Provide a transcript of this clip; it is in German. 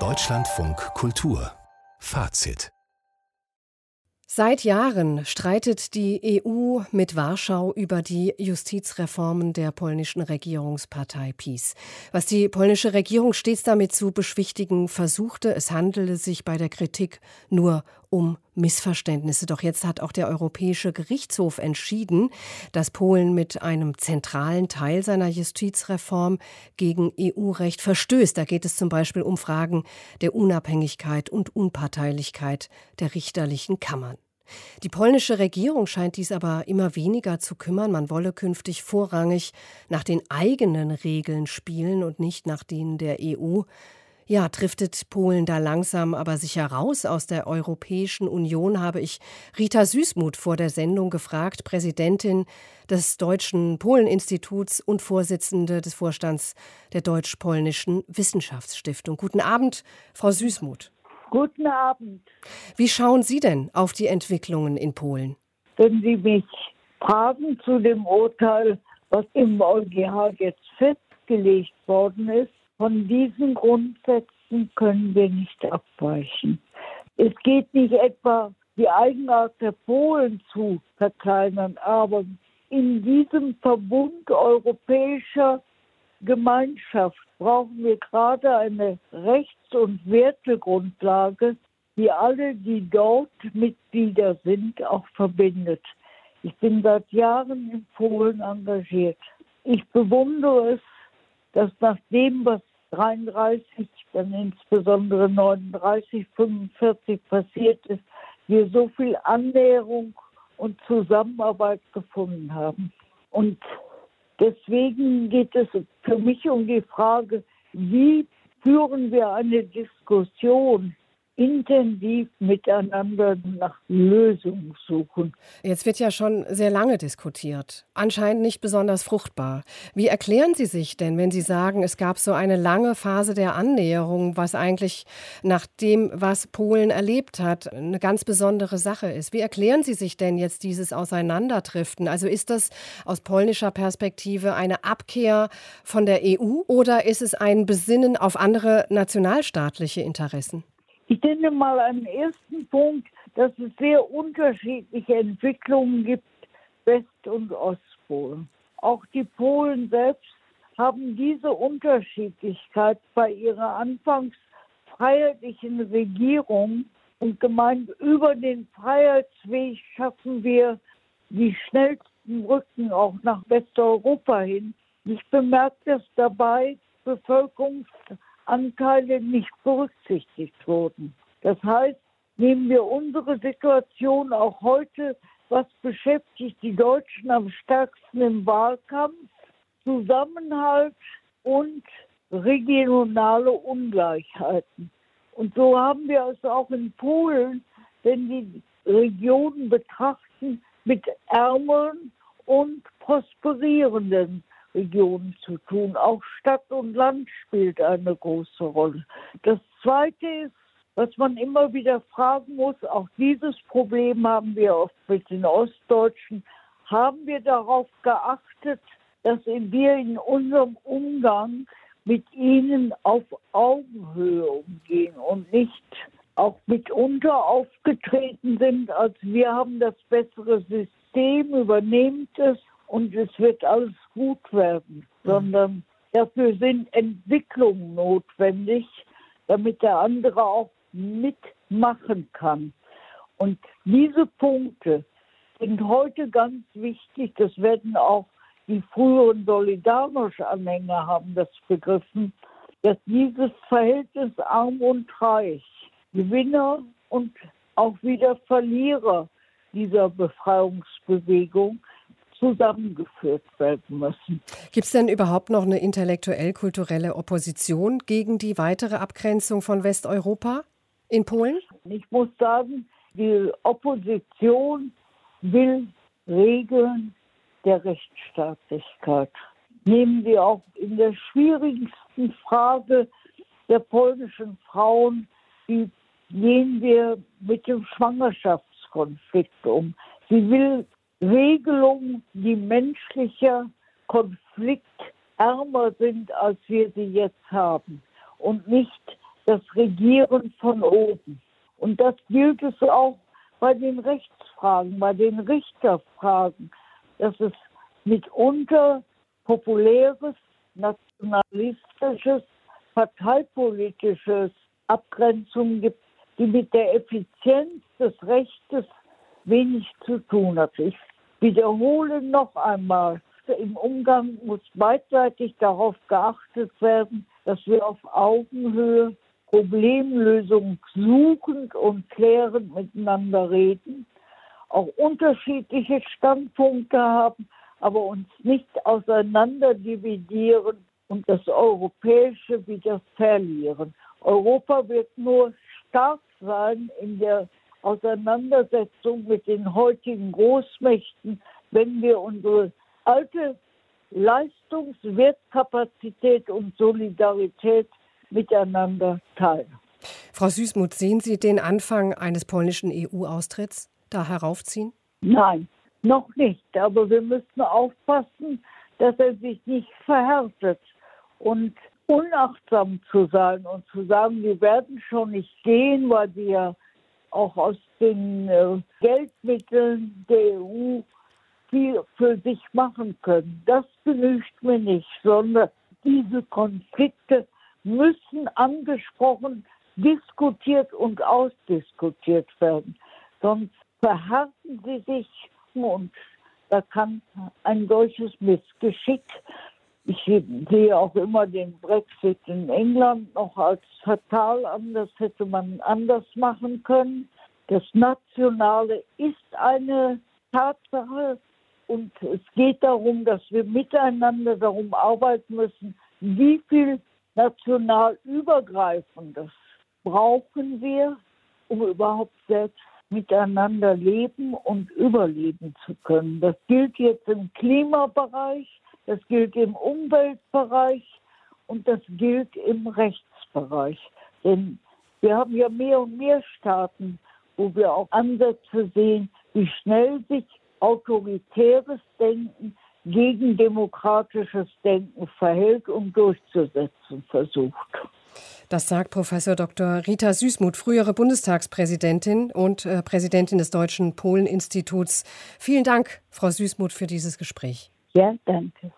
Deutschlandfunk Kultur Fazit Seit Jahren streitet die EU mit Warschau über die Justizreformen der polnischen Regierungspartei PiS. Was die polnische Regierung stets damit zu beschwichtigen versuchte, es handele sich bei der Kritik nur um Missverständnisse. Doch jetzt hat auch der Europäische Gerichtshof entschieden, dass Polen mit einem zentralen Teil seiner Justizreform gegen EU-Recht verstößt. Da geht es zum Beispiel um Fragen der Unabhängigkeit und Unparteilichkeit der richterlichen Kammern. Die polnische Regierung scheint dies aber immer weniger zu kümmern. Man wolle künftig vorrangig nach den eigenen Regeln spielen und nicht nach denen der EU. Ja, driftet Polen da langsam aber sicher raus aus der Europäischen Union, habe ich Rita Süßmuth vor der Sendung gefragt, Präsidentin des Deutschen Polen-Instituts und Vorsitzende des Vorstands der Deutsch-Polnischen Wissenschaftsstiftung. Guten Abend, Frau Süßmuth. Guten Abend. Wie schauen Sie denn auf die Entwicklungen in Polen? Wenn Sie mich fragen zu dem Urteil, was im EuGH jetzt festgelegt worden ist, von diesen Grundsätzen können wir nicht abweichen. Es geht nicht etwa die Eigenart der Polen zu verkleinern, aber in diesem Verbund europäischer Gemeinschaft brauchen wir gerade eine Rechts- und Wertegrundlage, die alle, die dort Mitglieder sind, auch verbindet. Ich bin seit Jahren in Polen engagiert. Ich bewundere es, dass nach dem, was 33, dann insbesondere 39, 45 passiert ist, wir so viel Annäherung und Zusammenarbeit gefunden haben. Und Deswegen geht es für mich um die Frage, wie führen wir eine Diskussion intensiv miteinander nach Lösungen suchen. Jetzt wird ja schon sehr lange diskutiert, anscheinend nicht besonders fruchtbar. Wie erklären Sie sich denn, wenn Sie sagen, es gab so eine lange Phase der Annäherung, was eigentlich nach dem, was Polen erlebt hat, eine ganz besondere Sache ist? Wie erklären Sie sich denn jetzt dieses Auseinanderdriften? Also ist das aus polnischer Perspektive eine Abkehr von der EU oder ist es ein Besinnen auf andere nationalstaatliche Interessen? Ich denke mal einen ersten Punkt, dass es sehr unterschiedliche Entwicklungen gibt, West- und Ostpolen. Auch die Polen selbst haben diese Unterschiedlichkeit bei ihrer anfangs freiheitlichen Regierung und gemeint, über den Freiheitsweg schaffen wir die schnellsten Brücken auch nach Westeuropa hin. Ich bemerke dass dabei Bevölkerungs Anteile nicht berücksichtigt wurden. Das heißt, nehmen wir unsere Situation auch heute, was beschäftigt die Deutschen am stärksten im Wahlkampf? Zusammenhalt und regionale Ungleichheiten. Und so haben wir es auch in Polen, wenn die Regionen betrachten, mit ärmeren und prosperierenden Regionen zu tun. Auch Stadt und Land spielt eine große Rolle. Das Zweite ist, was man immer wieder fragen muss, auch dieses Problem haben wir oft mit den Ostdeutschen, haben wir darauf geachtet, dass wir in unserem Umgang mit ihnen auf Augenhöhe umgehen und nicht auch mitunter aufgetreten sind, als wir haben das bessere System, übernehmt es und es wird alles gut werden, sondern dafür sind Entwicklungen notwendig, damit der andere auch mitmachen kann. Und diese Punkte sind heute ganz wichtig. Das werden auch die früheren Solidarność-Anhänger haben das begriffen, dass dieses Verhältnis arm und reich, Gewinner und auch wieder Verlierer dieser Befreiungsbewegung zusammengeführt werden müssen. Gibt es denn überhaupt noch eine intellektuell-kulturelle Opposition gegen die weitere Abgrenzung von Westeuropa in Polen? Ich muss sagen, die Opposition will Regeln der Rechtsstaatlichkeit. Nehmen wir auch in der schwierigsten Frage der polnischen Frauen, wie gehen wir mit dem Schwangerschaftskonflikt um. Sie will Regelungen, die menschlicher Konflikt ärmer sind, als wir sie jetzt haben und nicht das Regieren von oben. Und das gilt es auch bei den Rechtsfragen, bei den Richterfragen, dass es mitunter populäres, nationalistisches, parteipolitisches Abgrenzungen gibt, die mit der Effizienz des Rechtes wenig zu tun hat. Ich wiederhole noch einmal, im Umgang muss beidseitig darauf geachtet werden, dass wir auf Augenhöhe Problemlösungen suchend und klärend miteinander reden, auch unterschiedliche Standpunkte haben, aber uns nicht auseinander dividieren und das Europäische wieder verlieren. Europa wird nur stark sein in der Auseinandersetzung mit den heutigen Großmächten, wenn wir unsere alte Leistungswertkapazität und Solidarität miteinander teilen. Frau Süßmuth, sehen Sie den Anfang eines polnischen EU-Austritts da heraufziehen? Nein, noch nicht. Aber wir müssen aufpassen, dass er sich nicht verhärtet und unachtsam zu sein und zu sagen, wir werden schon nicht gehen, weil wir auch aus den äh, Geldmitteln der EU viel für sich machen können. Das genügt mir nicht, sondern diese Konflikte müssen angesprochen, diskutiert und ausdiskutiert werden. Sonst verhärten sie sich und da kann ein solches Missgeschick ich sehe auch immer den Brexit in England noch als fatal an. Das hätte man anders machen können. Das Nationale ist eine Tatsache und es geht darum, dass wir miteinander darum arbeiten müssen, wie viel national übergreifendes brauchen wir, um überhaupt selbst miteinander leben und überleben zu können. Das gilt jetzt im Klimabereich, das gilt im Umweltbereich und das gilt im Rechtsbereich. Denn wir haben ja mehr und mehr Staaten, wo wir auch Ansätze sehen, wie schnell sich autoritäres Denken gegen demokratisches Denken verhält und durchzusetzen versucht. Das sagt Professor Dr. Rita Süßmuth, frühere Bundestagspräsidentin und äh, Präsidentin des Deutschen Polen-Instituts. Vielen Dank, Frau Süßmuth, für dieses Gespräch. Ja, danke.